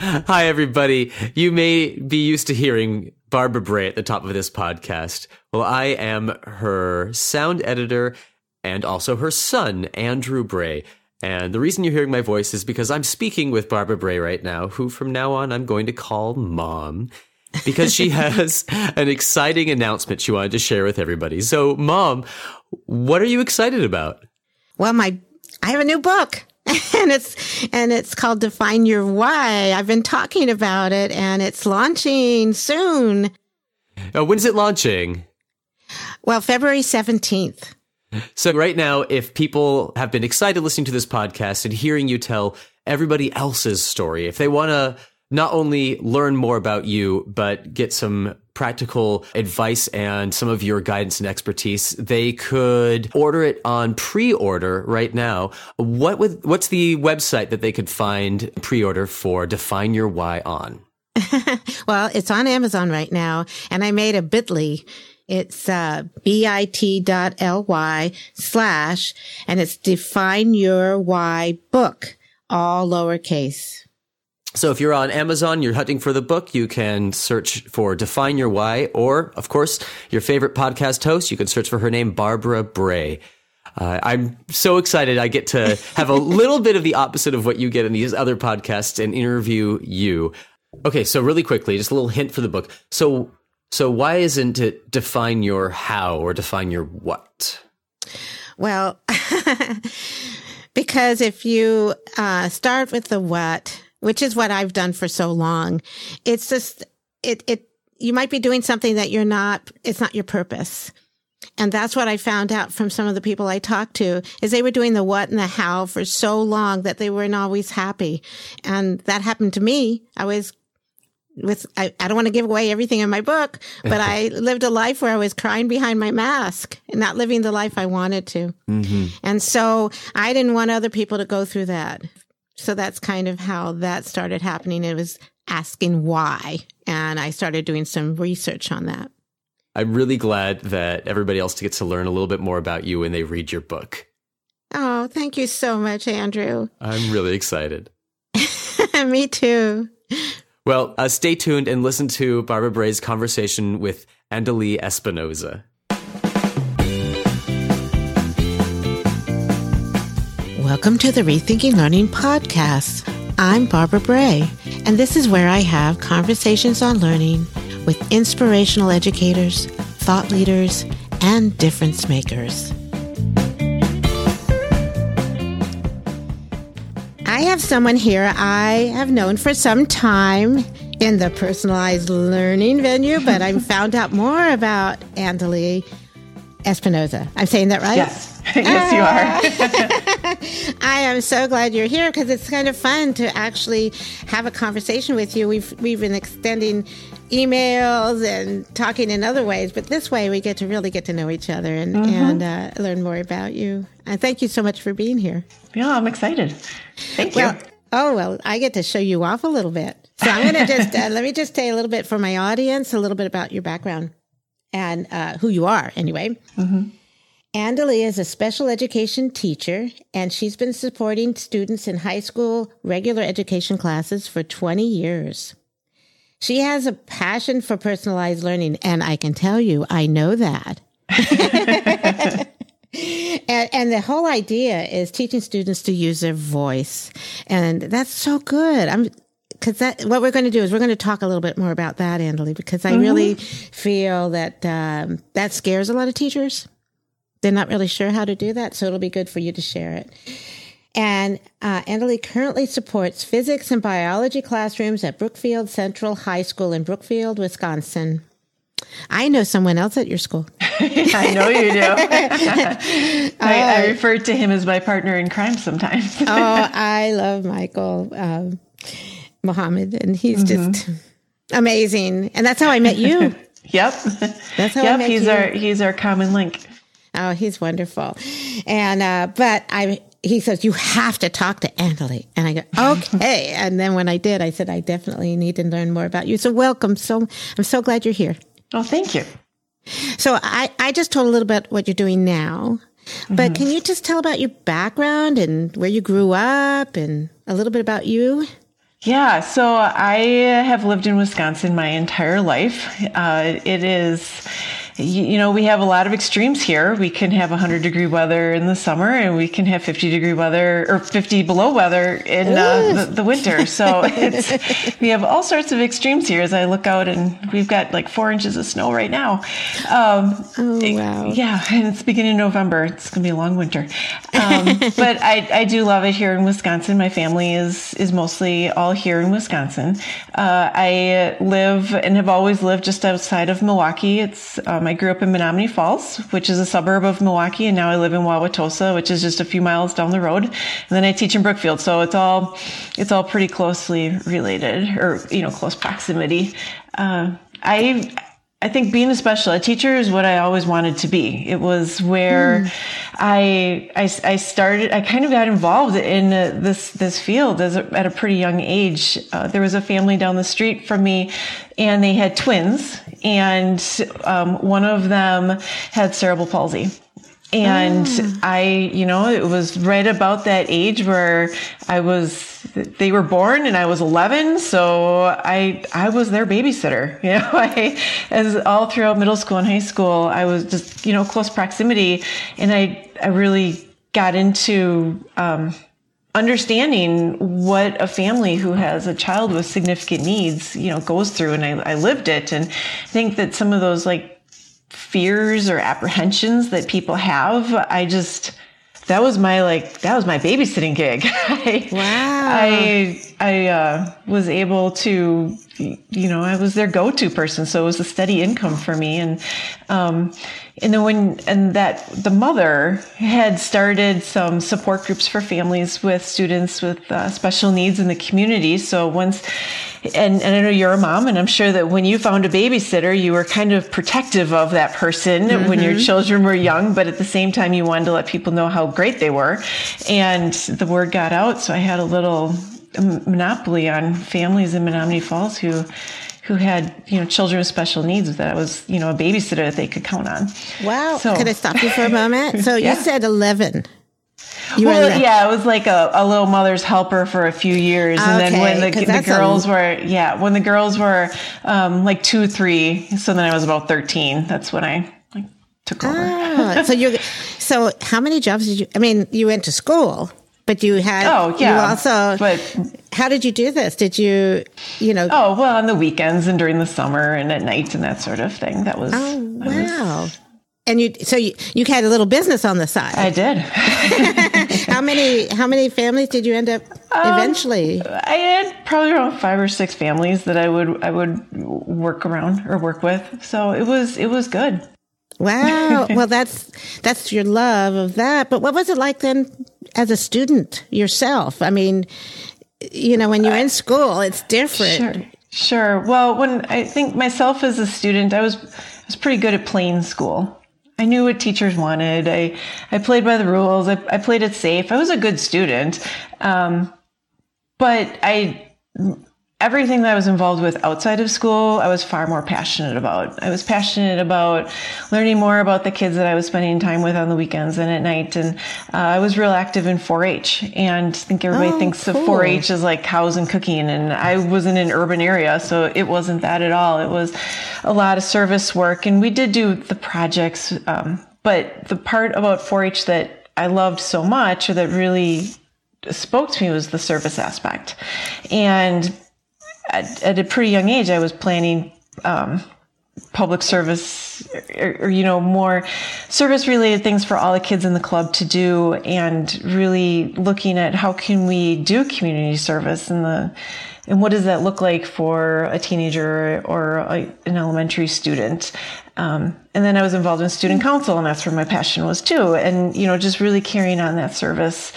Hi, everybody. You may be used to hearing Barbara Bray at the top of this podcast. Well, I am her sound editor and also her son, Andrew Bray. And the reason you're hearing my voice is because I'm speaking with Barbara Bray right now, who from now on I'm going to call mom because she has an exciting announcement she wanted to share with everybody. So, mom, what are you excited about? Well, my I have a new book. and it's and it's called Define Your Why. I've been talking about it and it's launching soon. Uh, when's it launching? Well, February 17th. So right now, if people have been excited listening to this podcast and hearing you tell everybody else's story, if they want to not only learn more about you, but get some practical advice and some of your guidance and expertise, they could order it on pre-order right now. What would, what's the website that they could find pre-order for Define Your Why on? well, it's on Amazon right now, and I made a bit.ly. It's uh, bit.ly slash, and it's Define Your Why book, all lowercase. So if you're on Amazon, you're hunting for the book, you can search for Define Your Why, or of course, your favorite podcast host, you can search for her name, Barbara Bray. Uh, I'm so excited I get to have a little bit of the opposite of what you get in these other podcasts and interview you. Okay, so really quickly, just a little hint for the book. So, so why isn't it define your how or define your what? Well, because if you uh, start with the what, which is what I've done for so long. It's just, it, it, you might be doing something that you're not, it's not your purpose. And that's what I found out from some of the people I talked to is they were doing the what and the how for so long that they weren't always happy. And that happened to me. I was with, I, I don't want to give away everything in my book, but I lived a life where I was crying behind my mask and not living the life I wanted to. Mm-hmm. And so I didn't want other people to go through that. So that's kind of how that started happening. It was asking why. And I started doing some research on that. I'm really glad that everybody else gets to learn a little bit more about you when they read your book. Oh, thank you so much, Andrew. I'm really excited. Me too. Well, uh, stay tuned and listen to Barbara Bray's conversation with Andalee Espinoza. Welcome to the Rethinking Learning Podcast. I'm Barbara Bray, and this is where I have conversations on learning with inspirational educators, thought leaders, and difference makers. I have someone here I have known for some time in the personalized learning venue, but I found out more about Andalee Espinoza. I'm saying that right? Yes. yes, you are. I am so glad you're here because it's kind of fun to actually have a conversation with you. We've we've been extending emails and talking in other ways, but this way we get to really get to know each other and mm-hmm. and uh, learn more about you. And thank you so much for being here. Yeah, I'm excited. Thank well, you. Oh well, I get to show you off a little bit. So I'm going to just uh, let me just say a little bit for my audience, a little bit about your background and uh, who you are, anyway. Mm-hmm. Andalee is a special education teacher, and she's been supporting students in high school regular education classes for 20 years. She has a passion for personalized learning, and I can tell you, I know that. and, and, the whole idea is teaching students to use their voice. And that's so good. I'm, cause that, what we're going to do is we're going to talk a little bit more about that, Andalee, because I mm-hmm. really feel that, um, that scares a lot of teachers they're not really sure how to do that, so it'll be good for you to share it. And uh, Andalee currently supports physics and biology classrooms at Brookfield Central High School in Brookfield, Wisconsin. I know someone else at your school. I know you do. I, uh, I, refer to him as my partner in crime sometimes. oh, I love Michael um, Mohammed, and he's mm-hmm. just amazing. And that's how I met you. yep. That's how yep, I met he's you. our he's our common link. Oh, he's wonderful. And, uh, but I, he says, you have to talk to Andalee. And I go, okay. and then when I did, I said, I definitely need to learn more about you. So welcome. So I'm so glad you're here. Oh, thank you. So I, I just told a little bit what you're doing now, but mm-hmm. can you just tell about your background and where you grew up and a little bit about you? Yeah, so I have lived in Wisconsin my entire life. Uh, it is you know, we have a lot of extremes here. We can have 100 degree weather in the summer and we can have 50 degree weather or 50 below weather in uh, the, the, winter. So it's, we have all sorts of extremes here as I look out and we've got like four inches of snow right now. Um, oh, wow. Yeah. And it's beginning of November. It's going to be a long winter. Um, but I, I do love it here in Wisconsin. My family is, is mostly all here in Wisconsin. Uh, I live and have always lived just outside of Milwaukee. It's, um, I grew up in Menomonee Falls, which is a suburb of Milwaukee, and now I live in Wauwatosa, which is just a few miles down the road. And then I teach in Brookfield, so it's all it's all pretty closely related, or you know, close proximity. Uh, I I think being a special ed teacher is what I always wanted to be. It was where mm. I, I, I started. I kind of got involved in uh, this this field as a, at a pretty young age. Uh, there was a family down the street from me, and they had twins, and um, one of them had cerebral palsy. And mm. I, you know, it was right about that age where I was, they were born and I was 11. So I, I was their babysitter, you know, I, as all throughout middle school and high school, I was just, you know, close proximity. And I, I really got into, um, understanding what a family who has a child with significant needs, you know, goes through. And I, I lived it. And I think that some of those like fears or apprehensions that people have. I just that was my like that was my babysitting gig. I, wow. I I uh, was able to you know I was their go to person, so it was a steady income for me. And um, and then when and that the mother had started some support groups for families with students with uh, special needs in the community. So once and, and I know you're a mom, and I'm sure that when you found a babysitter, you were kind of protective of that person mm-hmm. when your mm-hmm. children were young, but at the same time, you wanted to let people know how great they were. And the word got out, so I had a little monopoly on families in Menomonee Falls who who had you know children with special needs that I was you know a babysitter that they could count on. Wow! So, Can I stop you for a moment? So yeah. you said eleven. You well, yeah, it was like a, a little mother's helper for a few years, and okay, then when the, the girls a... were yeah, when the girls were um, like two, three, so then I was about thirteen. That's when I like took over. Ah, so you, so how many jobs did you? I mean, you went to school, but you had. Oh yeah. You also. But how did you do this? Did you, you know? Oh well, on the weekends and during the summer and at night and that sort of thing. That was. Oh wow. Was, and you, so you, you had a little business on the side. I did. how many, how many families did you end up um, eventually? I had probably around five or six families that I would, I would work around or work with. So it was, it was good. Wow. well, that's, that's your love of that. But what was it like then as a student yourself? I mean, you know, when you're in school, it's different. Sure. Sure. Well, when I think myself as a student, I was, I was pretty good at playing school. I knew what teachers wanted. I, I played by the rules. I, I played it safe. I was a good student. Um, but I, everything that I was involved with outside of school, I was far more passionate about. I was passionate about learning more about the kids that I was spending time with on the weekends and at night. And uh, I was real active in 4-H. And I think everybody oh, thinks cool. of 4-H as like cows and cooking. And I was in an urban area, so it wasn't that at all. It was a lot of service work, and we did do the projects. Um, but the part about 4-H that I loved so much, or that really spoke to me, was the service aspect. And at, at a pretty young age, I was planning um, public service or, or, you know more service related things for all the kids in the club to do and really looking at how can we do community service and the and what does that look like for a teenager or a, an elementary student? Um, and then i was involved in student council and that's where my passion was too. And you know just really carrying on that service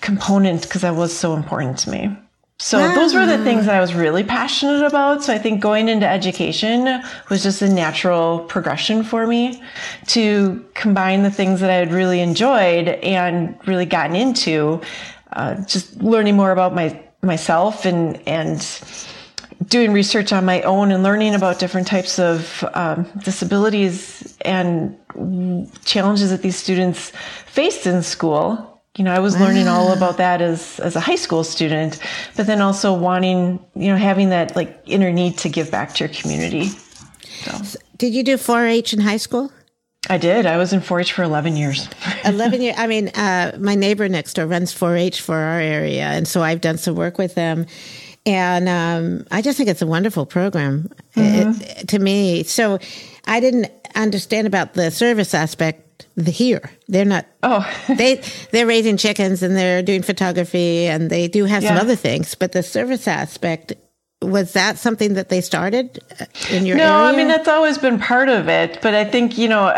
component because that was so important to me so wow. those were the things that I was really passionate about. So I think going into education was just a natural progression for me to combine the things that I had really enjoyed and really gotten into, uh, just learning more about my myself and and doing research on my own and learning about different types of um, disabilities and challenges that these students faced in school You know, I was learning all about that as as a high school student, but then also wanting, you know, having that like inner need to give back to your community. Did you do 4-H in high school? I did. I was in 4-H for 11 years. 11 years. I mean, uh, my neighbor next door runs 4-H for our area, and so I've done some work with them. And um, I just think it's a wonderful program it, to me. So I didn't understand about the service aspect the here. They're not. Oh, they they're raising chickens and they're doing photography and they do have some other things, but the service aspect was that something that they started uh, in your no, area? I mean that's always been part of it, but I think you know,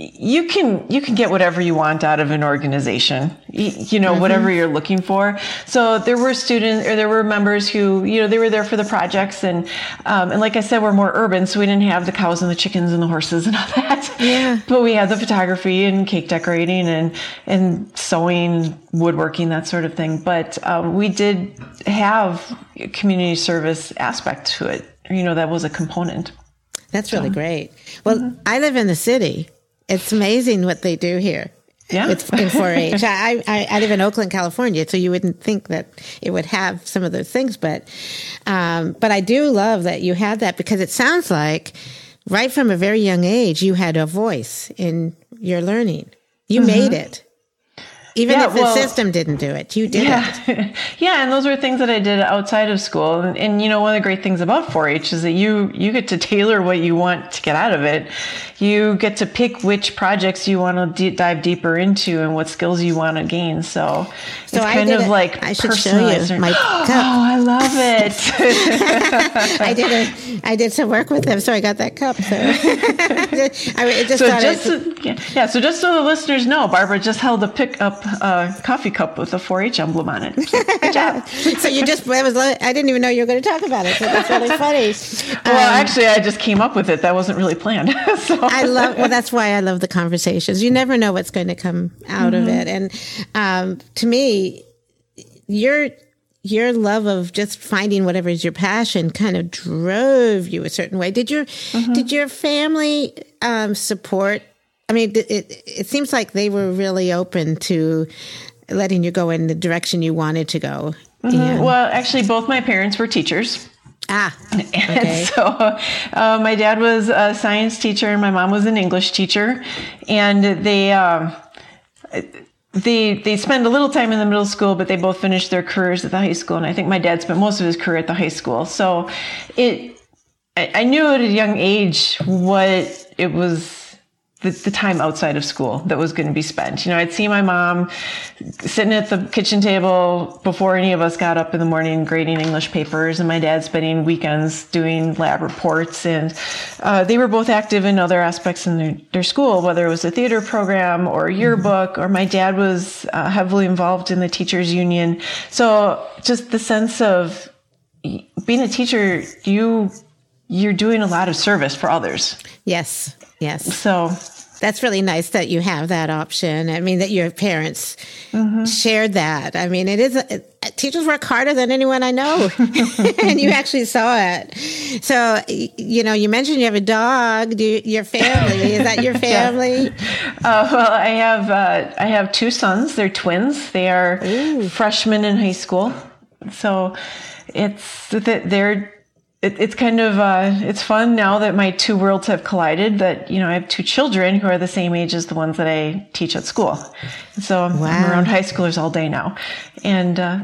you can you can get whatever you want out of an organization, you know, whatever you're looking for. So there were students or there were members who you know they were there for the projects, and um, and like I said, we're more urban, so we didn't have the cows and the chickens and the horses and all that. Yeah. But we had the photography and cake decorating and and sewing, woodworking, that sort of thing. But um, we did have a community service aspect to it. You know, that was a component. That's really great. Well, I live in the city. It's amazing what they do here. Yeah. With, in 4-H. I, I, I live in Oakland, California, so you wouldn't think that it would have some of those things, but, um, but I do love that you had that because it sounds like right from a very young age, you had a voice in your learning. You made it. Even Yeah, if the well- system didn't do it, you did it. Yeah. yeah, and those were things that I did outside of school. And, and you know, one of the great things about 4-H is that you you get to tailor what you want to get out of it. You get to pick which projects you want to de- dive deeper into and what skills you want to gain. So, So it's I kind of it- like I should show you my oh. I love it. I did a, I did some work with them, so I got that cup. So I it just so just it, so, yeah, so just so the listeners know, Barbara just held a pick up uh, coffee cup with a 4-H emblem on it. Good job. so you just that was I didn't even know you were going to talk about it. So that's really funny. Well, Um, actually, I just came up with it. That wasn't really planned. so I love well that's why I love the conversations. You never know what's going to come out of it. And um, to me your your love of just finding whatever is your passion kind of drove you a certain way. Did your did your family um, support I mean it, it it seems like they were really open to letting you go in the direction you wanted to go. And- Well, actually, both my parents were teachers. Ah, And Okay. so uh, my dad was a science teacher and my mom was an English teacher. And they, um, they, they spend a little time in the middle school, but they both finished their careers at the high school. And I think my dad spent most of his career at the high school. So it, I, I knew at a young age what it was the, the time outside of school that was going to be spent. You know, I'd see my mom sitting at the kitchen table before any of us got up in the morning grading English papers, and my dad spending weekends doing lab reports. And uh, they were both active in other aspects in their, their school, whether it was a theater program or a yearbook, or my dad was uh, heavily involved in the teachers union. So just the sense of being a teacher, you you're doing a lot of service for others. yes. Yes. So That's really nice that you have that option. I mean, that your parents Mm-hmm. shared that. I mean, it is, it, teachers work harder than anyone I know. and you actually saw it. So, you know, you mentioned you have a dog. Do you, your family, is that your family? Uh, well, I have uh, I have two sons. They're twins. They are freshmen in high school. So it's that they're it, it's kind of uh, it's fun now that my two worlds have collided. That you know I have two children who are the same age as the ones that I teach at school. So I'm, I'm around high schoolers all day now, and uh,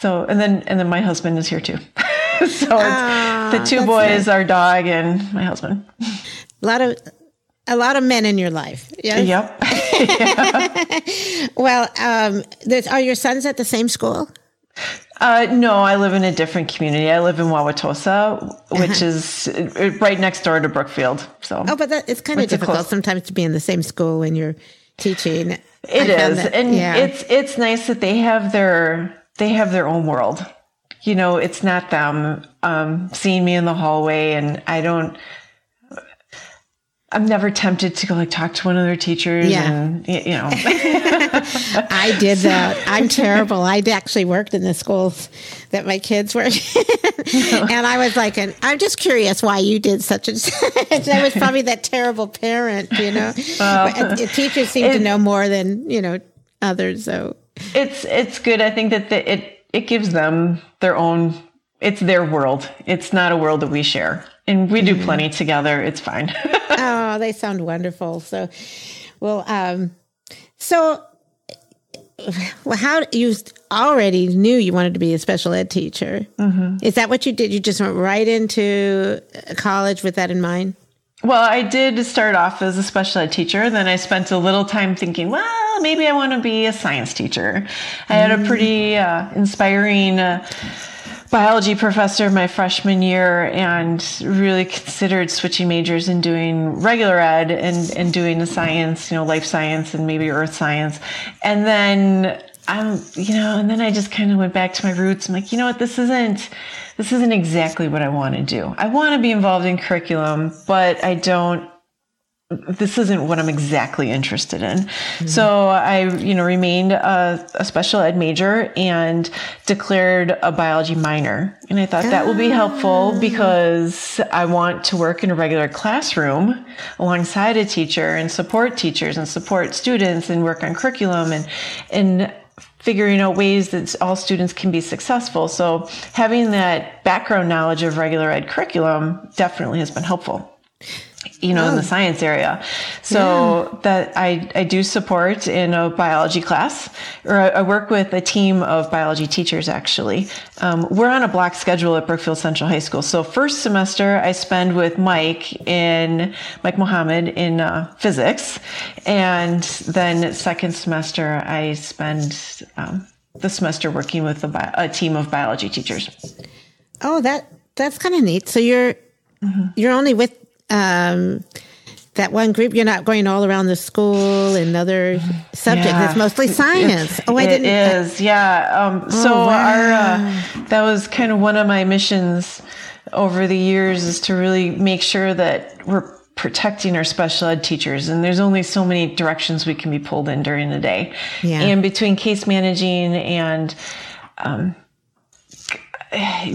so and then and then my husband is here too. so it's the two boys, our dog, and my husband. A lot of, a lot of men in your life. Yes? Yep. Well, um, there's, are your sons at the same school? Uh, no, I live in a different community. I live in Wauwatosa, which is uh, right next door to Brookfield. So Oh, but that, it's kind of difficult called? sometimes to be in the same school when you're teaching. it I is, that- and yeah. it's it's nice that they have their they have their own world. You know, it's not them um, seeing me in the hallway, and I don't. I'm never tempted to go like talk to one of their teachers. Yeah. and, you know. I did that. I'm terrible. I actually worked in the schools that my kids were in. and I was like, an, I'm just curious why you did such and such. I was probably that terrible parent, you know. But, uh, teachers seem to know more than, you know, others. So it's it's good. I think that the, it it gives them their own. It's their world. It's not a world that we share, and we do plenty together. It's fine. oh, they sound wonderful. So, well, um, so well, how you already knew you wanted to be a special ed teacher? Mm-hmm. Is that what you did? You just went right into college with that in mind? Well, I did start off as a special ed teacher. Then I spent a little time thinking, well, maybe I want to be a science teacher. I had a pretty uh, inspiring uh, biology professor my freshman year and really considered switching majors and doing regular ed and, and doing the science, you know, life science and maybe earth science. And then I'm, you know, and then I just kind of went back to my roots. I'm like, you know what, this isn't this isn't exactly what I want to do. I want to be involved in curriculum, but I don't this isn't what I'm exactly interested in. Mm-hmm. So I, you know, remained a, a, special ed major and declared a biology minor. And I thought that will be helpful ah. because I want to work in a regular classroom alongside a teacher and support teachers and support students and work on curriculum and, and figuring out ways that all students can be successful. So having that background knowledge of regular ed curriculum definitely has been helpful you know, oh. in the science area. So yeah. that I, I do support in a biology class, or I, I work with a team of biology teachers actually. Um, we're on a block schedule at Brookfield Central High School. So first semester I spend with Mike in, Mike Mohammed in uh, physics. And then second semester I spend um, the semester working with a, bi- a team of biology teachers. Oh, that, that's kind of neat. So you're, mm-hmm. you're only with um, that one group you're not going all around the school and other subjects yeah. it's mostly science oh i didn't it is yeah um, oh, so wow. our uh, that was kind of one of my missions over the years is to really make sure that we're protecting our special ed teachers and there's only so many directions we can be pulled in during the day yeah. and between case managing and um,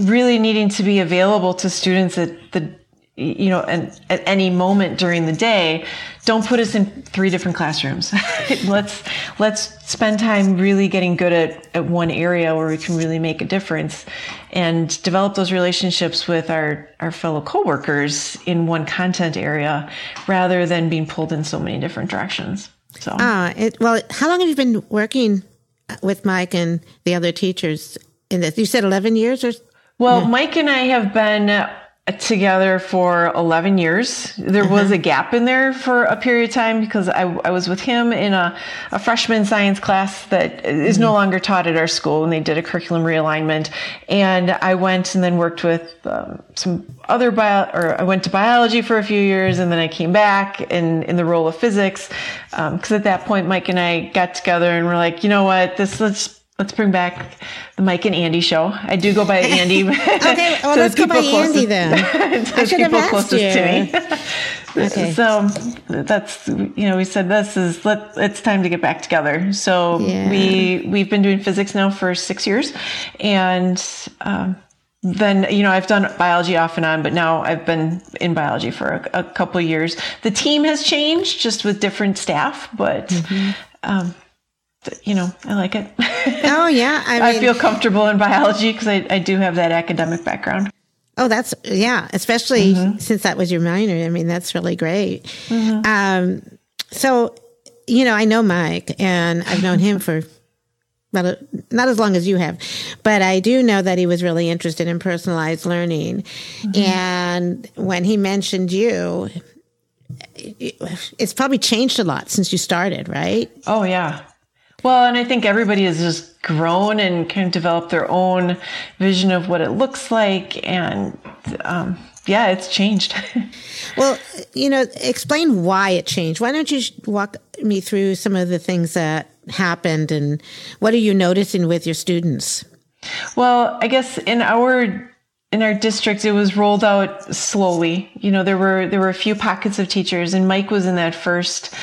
really needing to be available to students at the you know, and at any moment during the day, don't put us in three different classrooms. let's let's spend time really getting good at, at one area where we can really make a difference and develop those relationships with our, our fellow coworkers in one content area rather than being pulled in so many different directions. So ah, it, well, how long have you been working with Mike and the other teachers in this? You said eleven years or well, Mike and I have been together for 11 years. There was a gap in there for a period of time because I, I was with him in a, a freshman science class that is mm-hmm. no longer taught at our school and they did a curriculum realignment. And I went and then worked with um, some other bio, or I went to biology for a few years and then I came back in, in the role of physics. Um, cause at that point, Mike and I got together and we're like, you know what, this, let's let's bring back the Mike and Andy show. I do go by Andy. okay, well, let's go by Andy then. I should have asked you. To me. okay. So that's you know we said this is let it's time to get back together. So yeah. we we've been doing physics now for six years, and. Um, then you know I've done biology off and on, but now I've been in biology for a, a couple years. The team has changed, just with different staff, but mm-hmm. um, you know, I like it. Oh yeah, I, mean, I feel comfortable in biology because I, I do have that academic background. Oh, that's yeah, especially mm-hmm. since that was your minor. I mean, that's really great. Mm-hmm. Um, so, you know, I know Mike, and I've known him for well, not as long as you have, but I do know that he was really interested in personalized learning. Mm-hmm. And when he mentioned you, it's probably changed a lot since you started, right? Oh yeah, well, and I think everybody has just grown and kind of developed their own vision of what it looks like. And um, yeah, it's changed. well, you know, explain why it changed. Why don't you walk me through some of the things that happened and what are you noticing with your students? Well, I guess in our in our district it was rolled out slowly. You know, there were there were a few pockets of teachers and Mike was in that first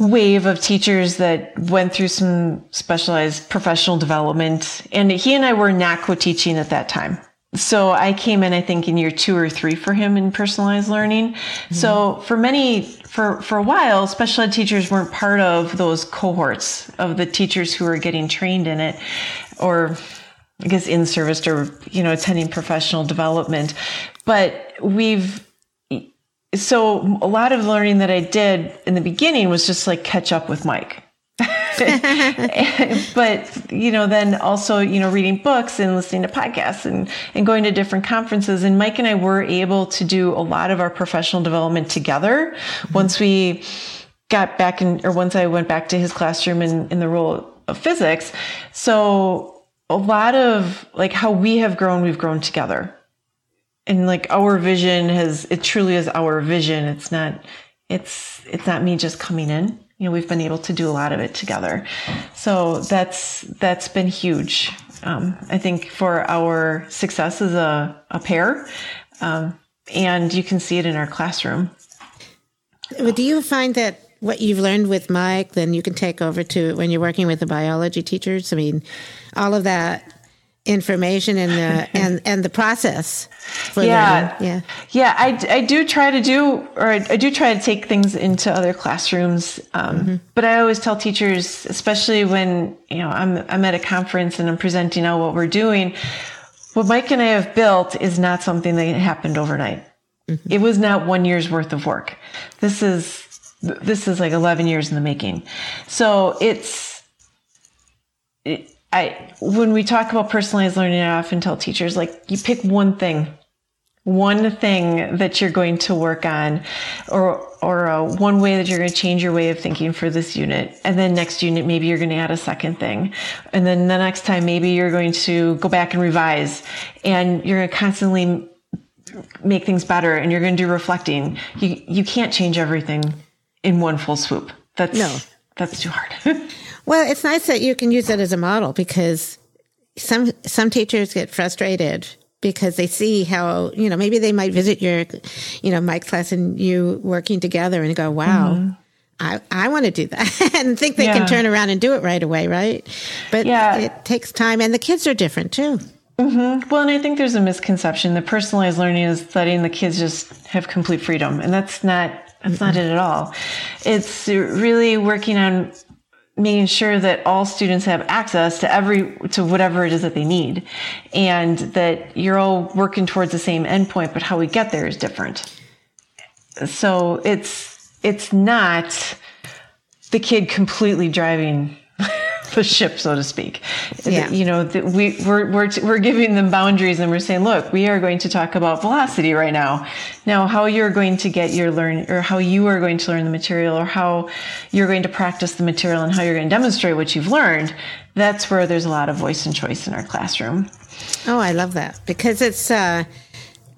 wave of teachers that went through some specialized professional development. And he and I were not co-teaching at that time. so I came in, I think, in year two or three for him in personalized learning. Mm-hmm. So for many, for, for a while, special ed teachers weren't part of those cohorts of the teachers who were getting trained in it or I guess in service or, you know, attending professional development. But we've, so a lot of learning that I did in the beginning was just like catch up with Mike. but you know then also you know reading books and listening to podcasts and and going to different conferences and mike and i were able to do a lot of our professional development together mm-hmm. once we got back in or once i went back to his classroom in, in the role of physics so a lot of like how we have grown we've grown together and like our vision has it truly is our vision. It's not it's it's not me just coming in. You know we've been able to do a lot of it together. So that's that's been huge. Um, i think for our success as a, a pair um, and you can see it in our classroom. Do you find that what you've learned with mike then you can take over to when you're working with the biology teachers? I mean all of that information and the and and the process yeah learning. yeah yeah I, I do try to do or I, I do try to take things into other classrooms um, mm-hmm. but i always tell teachers especially when you know i'm i'm at a conference and i'm presenting out what we're doing what mike and i have built is not something that happened overnight mm-hmm. it was not one year's worth of work this is this is like 11 years in the making so it's it, I when we talk about personalized learning, I often tell teachers like you pick one thing, one thing that you're going to work on, or or uh, one way that you're going to change your way of thinking for this unit, and then next unit maybe you're going to add a second thing, and then the next time maybe you're going to go back and revise, and you're going to constantly make things better, and you're going to do reflecting. You you can't change everything in one full swoop. That's no. That's too hard. Well, it's nice that you can use it as a model because some some teachers get frustrated because they see how you know maybe they might visit your you know Mike's class and you working together and go, wow. Mm-hmm. I, I want to do that and think they yeah. can turn around and do it right away, right? But yeah. it takes time, and the kids are different too. Mm-hmm. Well, and I think there's a misconception that personalized learning is letting the kids just have complete freedom, and that's not that's mm-hmm. not it at all. It's really working on making sure that all students have access to every to whatever it is that they need and that you're all working towards the same endpoint but how we get there is different. So it's it's not the kid completely driving the ship, so to speak. Yeah. You know, we, we're, we're, we're giving them boundaries and we're saying, look, we are going to talk about velocity right now. Now, how you're going to get your learn or how you are going to learn the material or how you're going to practice the material and how you're going to demonstrate what you've learned. That's where there's a lot of voice and choice in our classroom. Oh, I love that because it's, uh,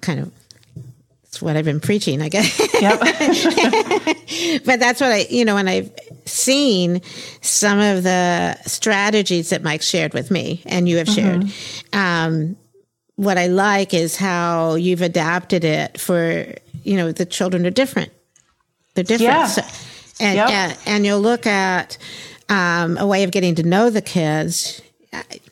kind of it's what I've been preaching, I guess. Yep. but that's what I, you know, when I've seen some of the strategies that Mike shared with me and you have shared, mm-hmm. um, what I like is how you've adapted it for, you know, the children are different. They're different. Yeah. So, and, yep. and, and, you'll look at um, a way of getting to know the kids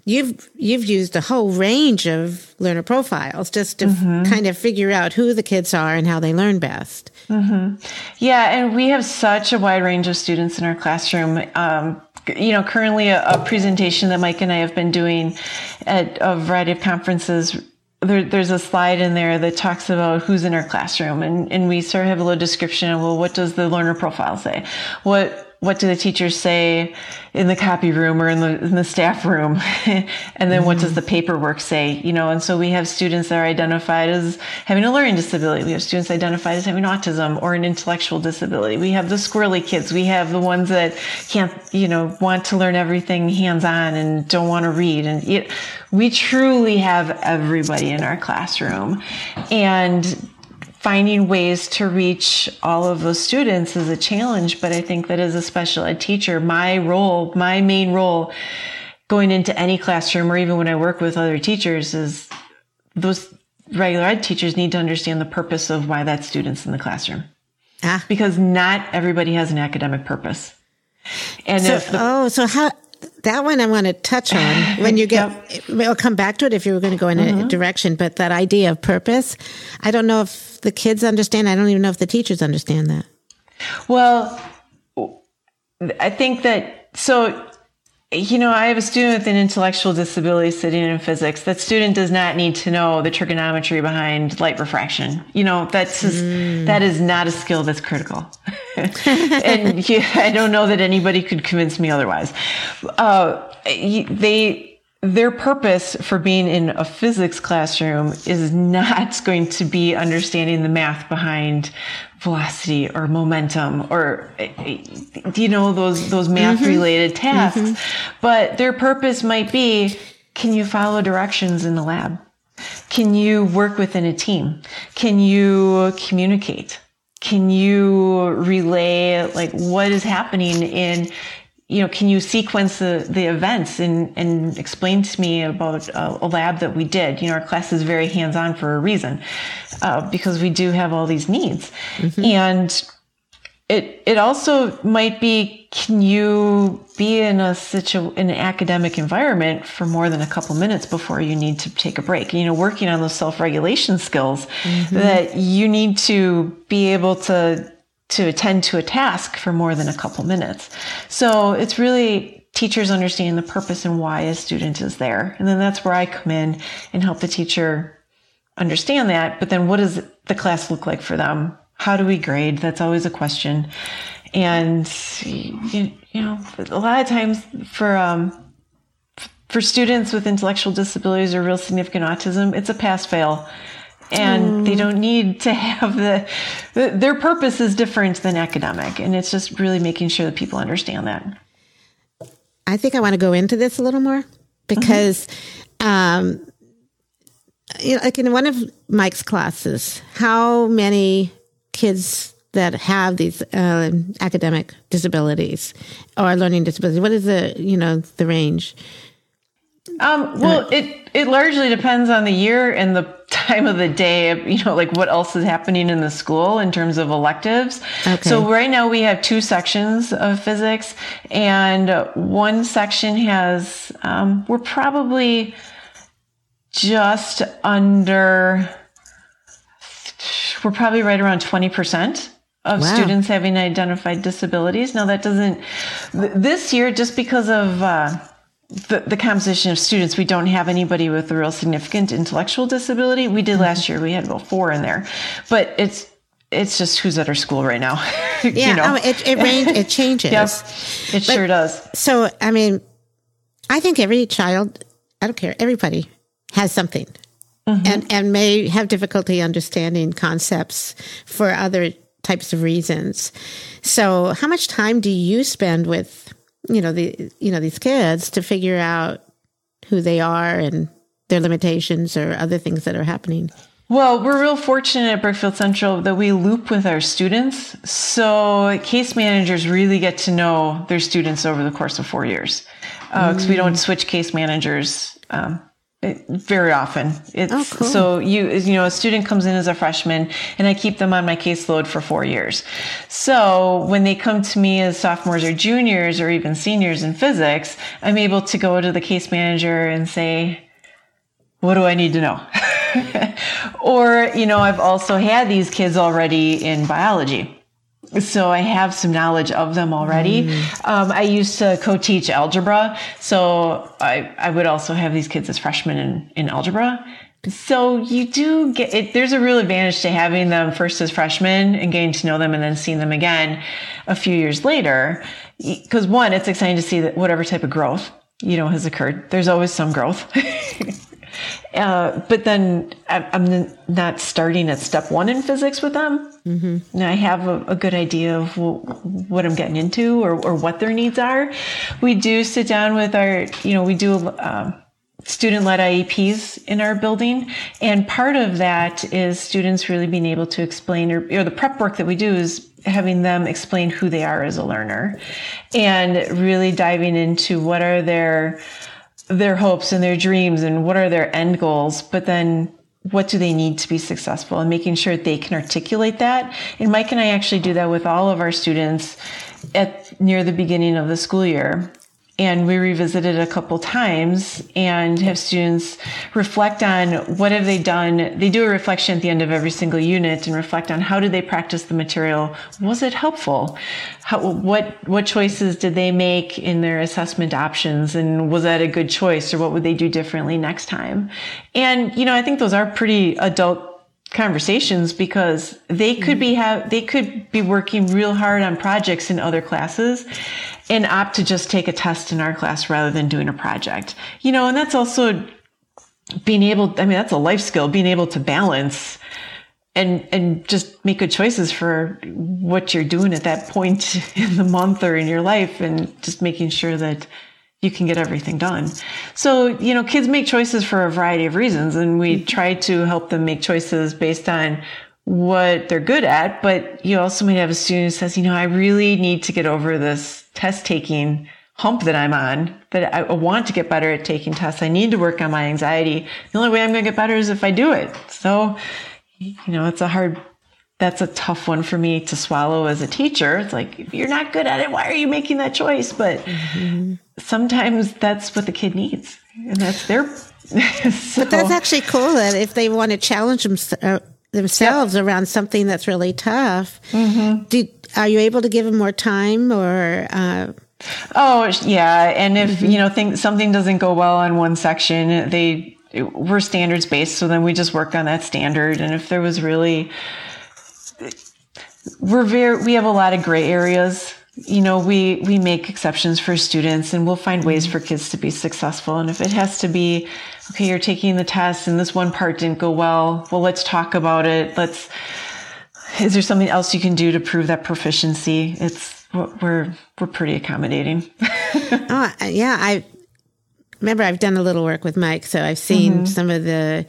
you've you've used a whole range of learner profiles just to mm-hmm. f- kind of figure out who the kids are and how they learn best. Mm-hmm. Yeah, and we have such a wide range of students in our classroom. Um, you know, currently a, a, presentation that Mike and I have been doing at a variety of conferences. There, there's a slide in there that talks about who's in our classroom, and, and we sort of have a little description of well, what does the learner profile say? What what do the teachers say in the copy room or in the, in the staff room? and then mm-hmm. what does the paperwork say? You know, and so we have students that are identified as having a learning disability. We have students identified as having autism or an intellectual disability. We have the squirrely kids. We have the ones that can't, you know, want to learn everything hands on and don't want to read. And it, we truly have everybody in our classroom. And finding ways to reach all of those students is a challenge. But I think that as a special ed teacher, my role, my main role going into any classroom or even when I work with other teachers is those regular ed teachers need to understand the purpose of why that student's in the classroom. Ah. Because not everybody has an academic purpose. And so, the, oh, so how that one I want to touch on when you get, yep. we'll come back to it if you were going to go in mm-hmm. a direction, but that idea of purpose, I don't know if the kids understand. I don't even know if the teachers understand that. Well, I think that, so you know, I have a student with an intellectual disability sitting in physics. That student does not need to know the trigonometry behind light refraction. You know, that's just, mm. that is not a skill that's critical. and yeah, I don't know that anybody could convince me otherwise. Uh, they, their purpose for being in a physics classroom is not going to be understanding the math behind velocity or momentum or you know those those math mm-hmm. related tasks mm-hmm. but their purpose might be can you follow directions in the lab can you work within a team can you communicate can you relay like what is happening in you know, can you sequence the, the events and, and explain to me about a, a lab that we did? You know, our class is very hands on for a reason, uh, because we do have all these needs. Mm-hmm. And it, it also might be, can you be in a situ, in an academic environment for more than a couple minutes before you need to take a break? You know, working on those self-regulation skills mm-hmm. that you need to be able to to attend to a task for more than a couple minutes. So it's really teachers understanding the purpose and why a student is there. And then that's where I come in and help the teacher understand that. But then what does the class look like for them? How do we grade? That's always a question. And, you, you know, a lot of times for, um, for students with intellectual disabilities or real significant autism, it's a pass fail and mm. they don't need to have the, the, their purpose is different than academic and it's just really making sure that people understand that i think i want to go into this a little more because mm-hmm. um, you know, like in one of mike's classes how many kids that have these uh, academic disabilities or learning disabilities what is the you know the range um, well, it it largely depends on the year and the time of the day. You know, like what else is happening in the school in terms of electives. Okay. So right now we have two sections of physics, and one section has um, we're probably just under. We're probably right around twenty percent of wow. students having identified disabilities. Now that doesn't this year just because of. Uh, the, the composition of students, we don't have anybody with a real significant intellectual disability. We did mm-hmm. last year. We had about four in there, but it's it's just who's at our school right now. yeah, you know? oh, it it, range, it changes. yep, it but, sure does. So, I mean, I think every child, I don't care, everybody has something, mm-hmm. and and may have difficulty understanding concepts for other types of reasons. So, how much time do you spend with you know the you know these kids to figure out who they are and their limitations or other things that are happening. Well, we're real fortunate at Brookfield Central that we loop with our students. So case managers really get to know their students over the course of four years because uh, mm. we don't switch case managers um, very often. It's oh, cool. so you you know a student comes in as a freshman and I keep them on my caseload for 4 years. So when they come to me as sophomores or juniors or even seniors in physics, I'm able to go to the case manager and say what do I need to know? or, you know, I've also had these kids already in biology. So I have some knowledge of them already. Mm. Um, I used to co-teach algebra, so I, I would also have these kids as freshmen in, in algebra. So you do get it. There's a real advantage to having them first as freshmen and getting to know them and then seeing them again a few years later. Because one, it's exciting to see that whatever type of growth, you know, has occurred. There's always some growth. Uh, but then I'm not starting at step one in physics with them. Mm-hmm. I have a, a, good idea of what I'm getting into or, or, what their needs are. We do sit down with our, you know, we do uh, student-led IEPs in our building, and part of that is students really being able to explain, or, or the prep work that we do is having them explain who they are as a learner, and really diving into what are their their hopes and their dreams and what are their end goals, but then what do they need to be successful and making sure they can articulate that. And Mike and I actually do that with all of our students at near the beginning of the school year. And we revisit it a couple times and have students reflect on what have they done. They do a reflection at the end of every single unit and reflect on how did they practice the material. Was it helpful? How, what what choices did they make in their assessment options? And was that a good choice or what would they do differently next time? And you know i think those are pretty adult conversations because they could be mm-hmm. have they could be working real hard on projects in other classes and opt to just take a test in our class rather than doing a project. You know, and that's also being able I mean that's a life skill being able to balance and and just make good choices for what you're doing at that point in the month or in your life and just making sure that you can get everything done. So, you know, kids make choices for a variety of reasons and we try to help them make choices based on what they're good at, but you also might have a student who says, you know, I really need to get over this test taking hump that I'm on, that I want to get better at taking tests. I need to work on my anxiety. The only way I'm going to get better is if I do it. So, you know, it's a hard that's a tough one for me to swallow as a teacher. It's like, if you're not good at it, why are you making that choice? But mm-hmm. sometimes that's what the kid needs, and that's their. so. But that's actually cool that if they want to challenge themselves. uh, themselves yep. around something that's really tough, mm-hmm. do, are you able to give them more time or? Uh, oh yeah, and if mm-hmm. you know something doesn't go well on one section, they we're standards based, so then we just work on that standard. And if there was really we're very we have a lot of gray areas you know we we make exceptions for students and we'll find ways for kids to be successful and if it has to be okay you're taking the test and this one part didn't go well. Well let's talk about it. Let's is there something else you can do to prove that proficiency? It's we're we're pretty accommodating. Oh yeah i remember i've done a little work with mike so i've seen mm-hmm. some of the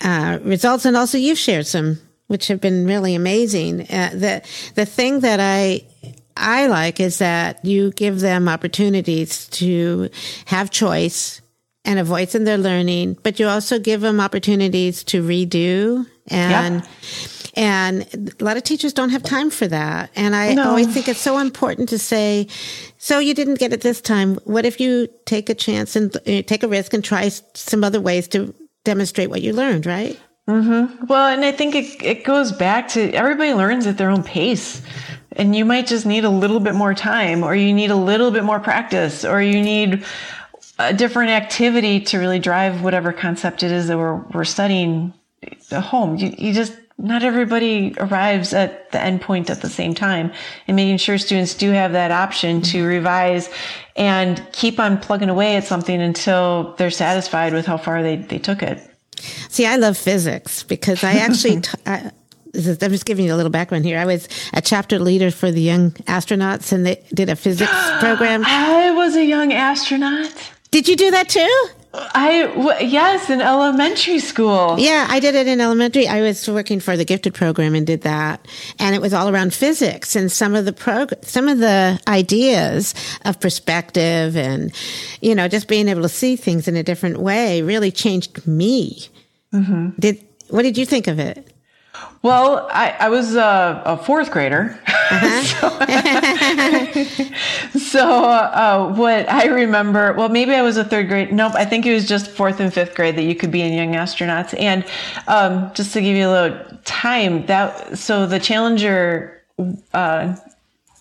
uh, results. And also you've shared some which have been really amazing. Uh, the the thing that I I like is that you give them opportunities to have choice and a voice in their learning, but you also give them opportunities to redo and. And a lot of teachers don't have time for that. And I no. always think it's so important to say, so you didn't get it this time. What if you take a chance and uh, take a risk and try some other ways to demonstrate what you learned, right? Mm-hmm. Well, and I think it, it goes back to everybody learns at their own pace. And you might just need a little bit more time, or you need a little bit more practice, or you need a different activity to really drive whatever concept it is that we're, we're studying at home. You, you just, not everybody arrives at the end point at the same time and making sure students do have that option to mm-hmm. revise and keep on plugging away at something until they're satisfied with how far they, they took it. See, I love physics because I actually, t- I, I'm just giving you a little background here. I was a chapter leader for the young astronauts and they did a physics program. I was a young astronaut. Did you do that too? I w- yes, in elementary school. Yeah, I did it in elementary. I was working for the gifted program and did that, and it was all around physics and some of the prog- some of the ideas of perspective and you know just being able to see things in a different way really changed me. Mm-hmm. Did what did you think of it? Well, I, I was a, a fourth grader. Uh-huh. so, so uh, what I remember, well, maybe I was a third grade. Nope, I think it was just fourth and fifth grade that you could be in Young Astronauts. And um, just to give you a little time, that so the Challenger uh,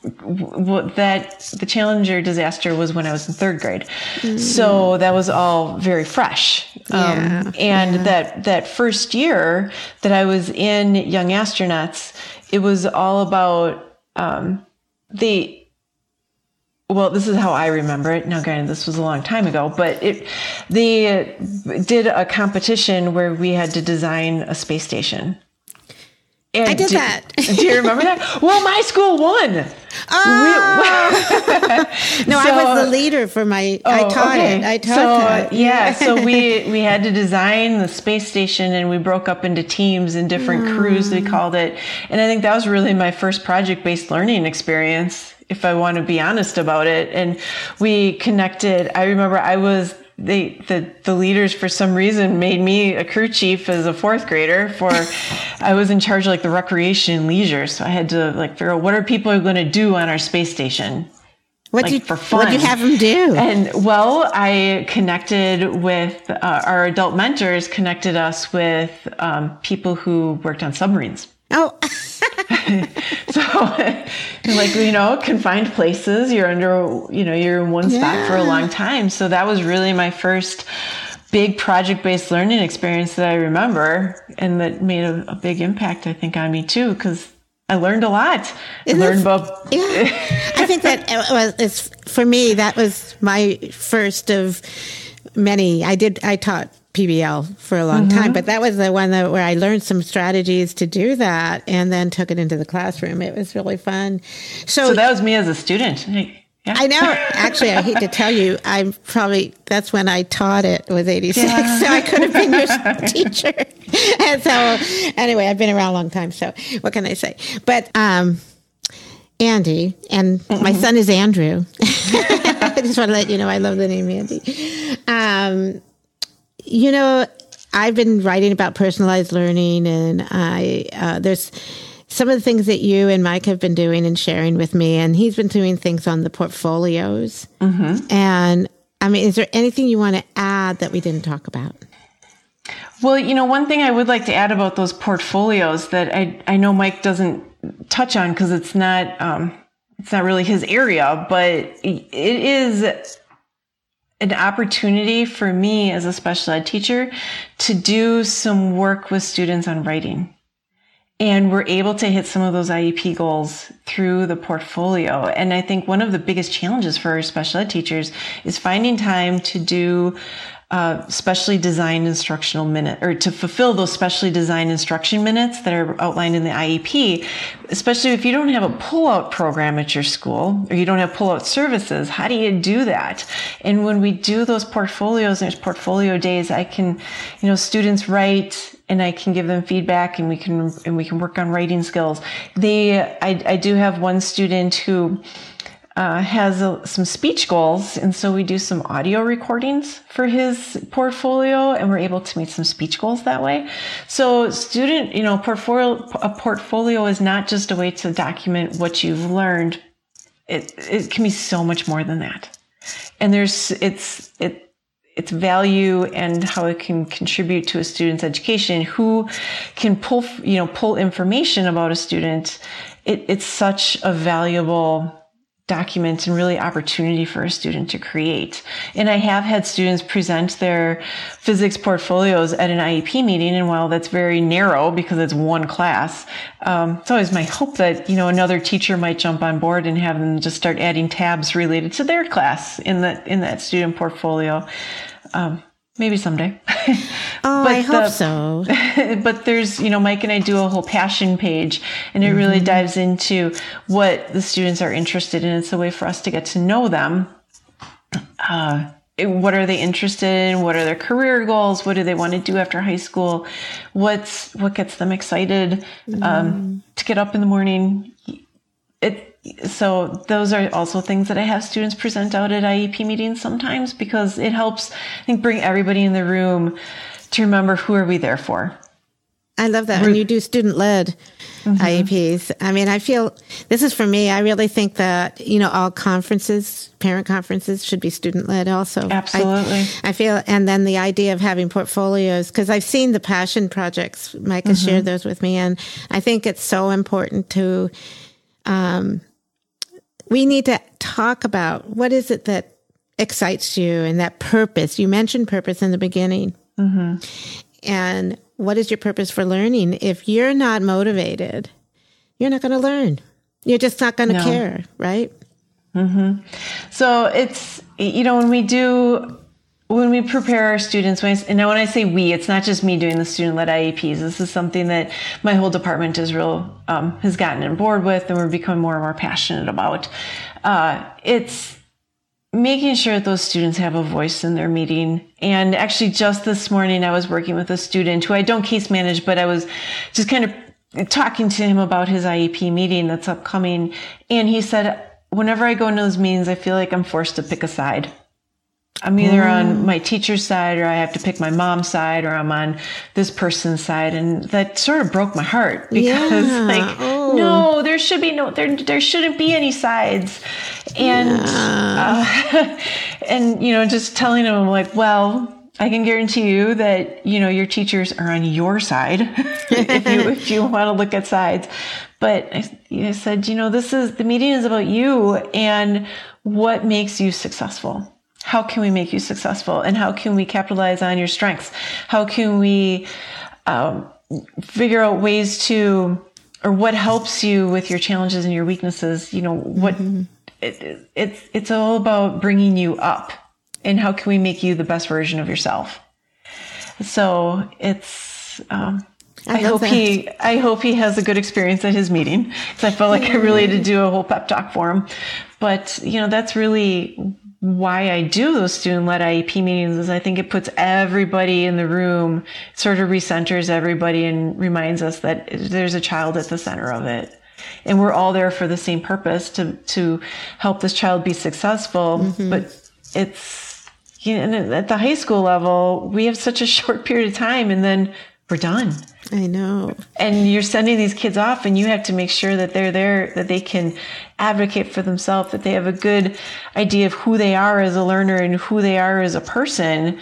that the Challenger disaster was when I was in third grade, mm. so that was all very fresh. Yeah, um, and yeah. that that first year that I was in Young Astronauts, it was all about um, the. Well, this is how I remember it. Now, granted, this was a long time ago, but it they did a competition where we had to design a space station. And I did do, that. do you remember that? Well, my school won. Oh. no, so, I was the leader for my. Oh, I taught okay. it. I taught so, that. yeah, so we we had to design the space station, and we broke up into teams and different mm. crews. We called it, and I think that was really my first project based learning experience. If I want to be honest about it, and we connected. I remember I was they the the leaders for some reason made me a crew chief as a fourth grader for I was in charge of like the recreation and leisure so I had to like figure out what are people going to do on our space station What like you for fun. What do you have them do? And well, I connected with uh, our adult mentors. Connected us with um, people who worked on submarines. Oh, so like you know confined places you're under you know you're in one spot for a long time so that was really my first big project based learning experience that i remember and that made a, a big impact i think on me too because i learned a lot i Isn't learned about yeah. I think that uh, it was it's for me. That was my first of many. I did. I taught PBL for a long Mm-hmm. time, but that was the one that where I learned some strategies to do that, and then took it into the classroom. It was really fun. So, so that was me as a student yeah. I know. Actually, I hate to tell you, I'm probably that's when I taught it was '86, Yeah. so I could have been your teacher. And so, anyway, I've been around a long time. So, what can I say? But um, Andy and my son is Andrew. I just want to let you know I love the name Andy. Um, you know, I've been writing about personalized learning, and I uh, there's some of the things that you and Mike have been doing and sharing with me, and he's been doing things on the portfolios. And I mean, is there anything you want to add that we didn't talk about? Well, you know, one thing I would like to add about those portfolios that I I know Mike doesn't touch on because it's not um, it's not really his area, but it is an opportunity for me as a special ed teacher to do some work with students on writing. And we're able to hit some of those IEP goals through the portfolio. And I think one of the biggest challenges for special ed teachers is finding time to do uh, specially designed instructional minute or to fulfill those specially designed instruction minutes that are outlined in the IEP, especially if you don't have a pull-out program at your school or you don't have pull-out services. How do you do that? And when we do those portfolios, and there's portfolio days, I can, you know, students write and I can give them feedback and we can, and we can work on writing skills. They, I, I do have one student who, uh, has some speech goals, and so we do some audio recordings for his portfolio, and we're able to meet some speech goals that way. So, student, you know, portfolio a portfolio is not just a way to document what you've learned. It it can be so much more than that, and there's it's it its value and how it can contribute to a student's education who can pull you know pull information about a student it, it's such a valuable document and really opportunity for a student to create. And I have had students present their physics portfolios at an IEP meeting. And while that's very narrow because it's one class, um, it's always my hope that, you know, another teacher might jump on board and have them just start adding tabs related to their class in the, in that student portfolio. Um, maybe someday. Oh, But I hope the- so. but there's, you know, Mike and I do a whole passion page and it really dives into what the students are interested in. It's a way for us to get to know them. Uh, what are they interested in? What are their career goals? What do they want to do after high school? What's what gets them excited um, to get up in the morning? It so those are also things that I have students present out at IEP meetings sometimes because it helps I think bring everybody in the room to remember who are we there for. I love that. When you do student led Mm-hmm. IEPs. I mean, I feel this is for me. I really think that, you know, all conferences, parent conferences should be student led also. I- Absolutely. I, feel, and then the idea of having portfolios, because I've seen the passion projects. Mike has Mm-hmm. shared those with me. And I think it's so important to, um, we need to talk about what is it that excites you and that purpose. You mentioned purpose in the beginning. Mm-hmm. And what is your purpose for learning? If you're not motivated, you're not going to learn. You're just not going to No. care, right? Mm-hmm. So it's you know when we do when we prepare our students when I, and now when I say we, it's not just me doing the student led IEPs. This is something that my whole department is real um, has gotten on board with, and we're becoming more and more passionate about. Uh, it's making sure that those students have a voice in their meeting. And actually, just this morning, I was working with a student who I don't case manage, but I was just kind of talking to him about his IEP meeting that's upcoming. And he said, whenever I go into those meetings, I feel like I'm forced to pick a side. I'm either on my teacher's side or I have to pick my mom's side or I'm on this person's side. And that sort of broke my heart because Yeah. like, Oh. no. There should be no there there shouldn't be any sides. And uh, and you know, just telling them like, well, I can guarantee you that you know your teachers are on your side if you if you want to look at sides. But I, I said, you know, this is the meeting is about you and what makes you successful. How can we make you successful, and how can we capitalize on your strengths? How can we um, figure out ways to, or what helps you with your challenges and your weaknesses? You know, what mm-hmm. it, it's it's all about bringing you up and how can we make you the best version of yourself so it's um, I, I hope that. he I hope he has a good experience at his meeting because I felt like I really had to do a whole pep talk for him. But you know that's really why I do those student led IEP meetings is I think it puts everybody in the room, sort of recenters everybody and reminds us that there's a child at the center of it. And we're all there for the same purpose to to help this child be successful. Mm-hmm. But it's you know, at the high school level, we have such a short period of time and then we're done. I know. And you're sending these kids off and you have to make sure that they're there, that they can advocate for themselves, that they have a good idea of who they are as a learner and who they are as a person.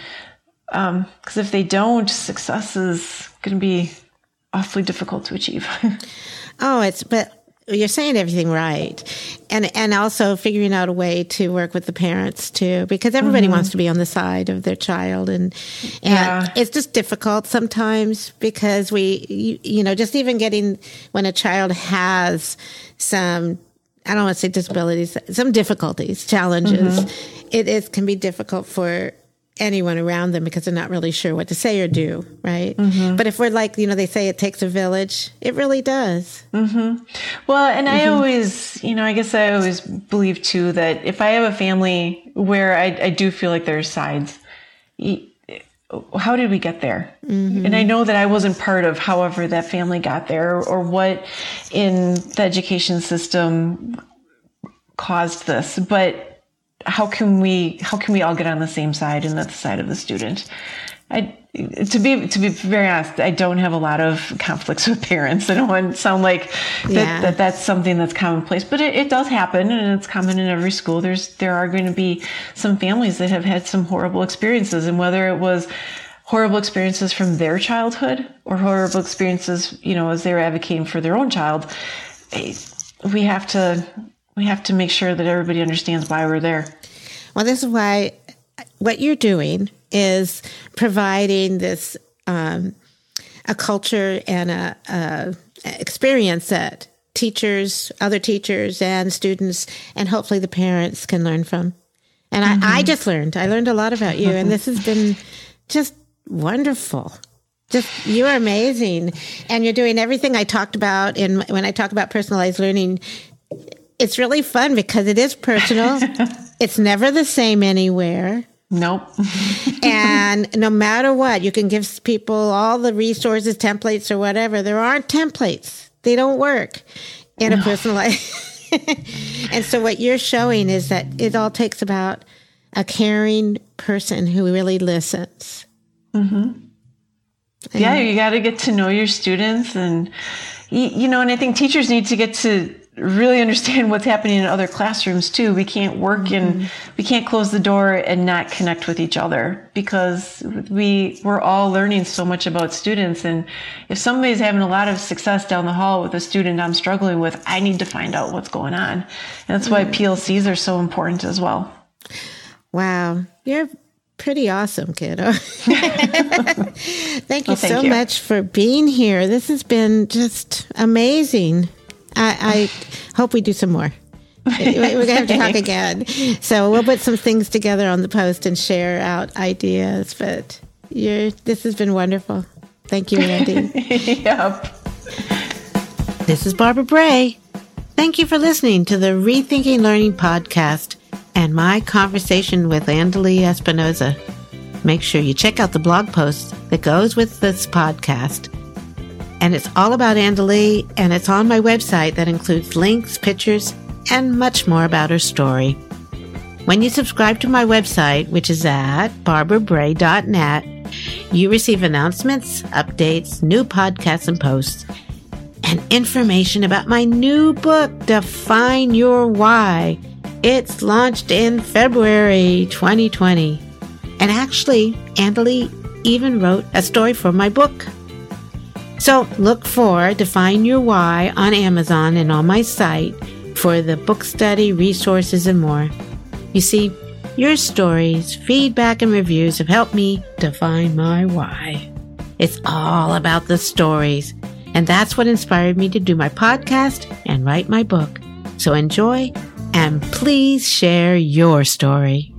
Because um, if they don't, success is going to be awfully difficult to achieve. oh, it's, but you're saying everything right and and also figuring out a way to work with the parents too because everybody mm-hmm. wants to be on the side of their child and and yeah. it's just difficult sometimes because we you, you, know just even getting when a child has some I don't want to say disabilities some difficulties challenges mm-hmm. it is can be difficult for anyone around them because they're not really sure what to say or do, right? Mm-hmm. But if we're like, you know, they say it takes a village, it really does. Mm-hmm. Well, and mm-hmm. I always, you know, I guess I always believe too that if I have a family where I, I do feel like there's sides, how did we get there? Mm-hmm. And I know that I wasn't part of however that family got there or what in the education system caused this, but how can we how can we all get on the same side and that's the side of the student I, to be to be very honest, I don't have a lot of conflicts with parents. I don't want to sound like that, yeah. that that's something that's commonplace, but it, it, does happen, and it's common in every school. There's there are going to be some families that have had some horrible experiences, and whether it was horrible experiences from their childhood or horrible experiences, you know, as they're advocating for their own child, eh, we have to we have to make sure that everybody understands why we're there. Well, this is why what you're doing is providing this um, a culture and a, a experience that teachers, other teachers, and students, and hopefully the parents can learn from. And mm-hmm. I, I mm-hmm. just learned. I learned a lot about you, and this has been just wonderful. Just you are amazing, and you're doing everything I talked about in when I talk about personalized learning it's really fun because it is personal. it's never the same anywhere. Nope. and no matter what, you can give people all the resources, templates, or whatever. There aren't templates, they don't work in a personal life. and so, what you're showing is that it all takes about a caring person who really listens. Mm-hmm. Yeah, you got to get to know your students, and you know, and I think teachers need to get to really understand what's happening in other classrooms too. We can't work mm-hmm. and we can't close the door and not connect with each other because we we're all learning so much about students. And if somebody's having a lot of success down the hall with a student I'm struggling with, I need to find out what's going on. And that's why mm-hmm. PLCs are so important as well. Wow, you're pretty awesome, kiddo. thank you well, thank so you. much for being here. This has been just amazing. I, I hope we do some more. We're going to have to talk again. So we'll put some things together on the post and share out ideas. But you're, this has been wonderful. Thank you, Andy. yep. This is Barbara Bray. Thank you for listening to the Rethinking Learning podcast and my conversation with Andalee Espinoza. Make sure you check out the blog post that goes with this podcast and it's all about Andalee, and it's on my website that includes links, pictures, and much more about her story. When you subscribe to my website, which is at barbarabray.net, you receive announcements, updates, new podcasts, and posts. And information about my new book, Define Your Why. It's launched in February 2020. And actually, Andalee even wrote a story for my book. So look for Define Your Why on Amazon and on my site for the book study, resources, and more. You see, your stories, feedback, and reviews have helped me define my why. It's all about the stories, and that's what inspired me to do my podcast and write my book. So enjoy and please share your story.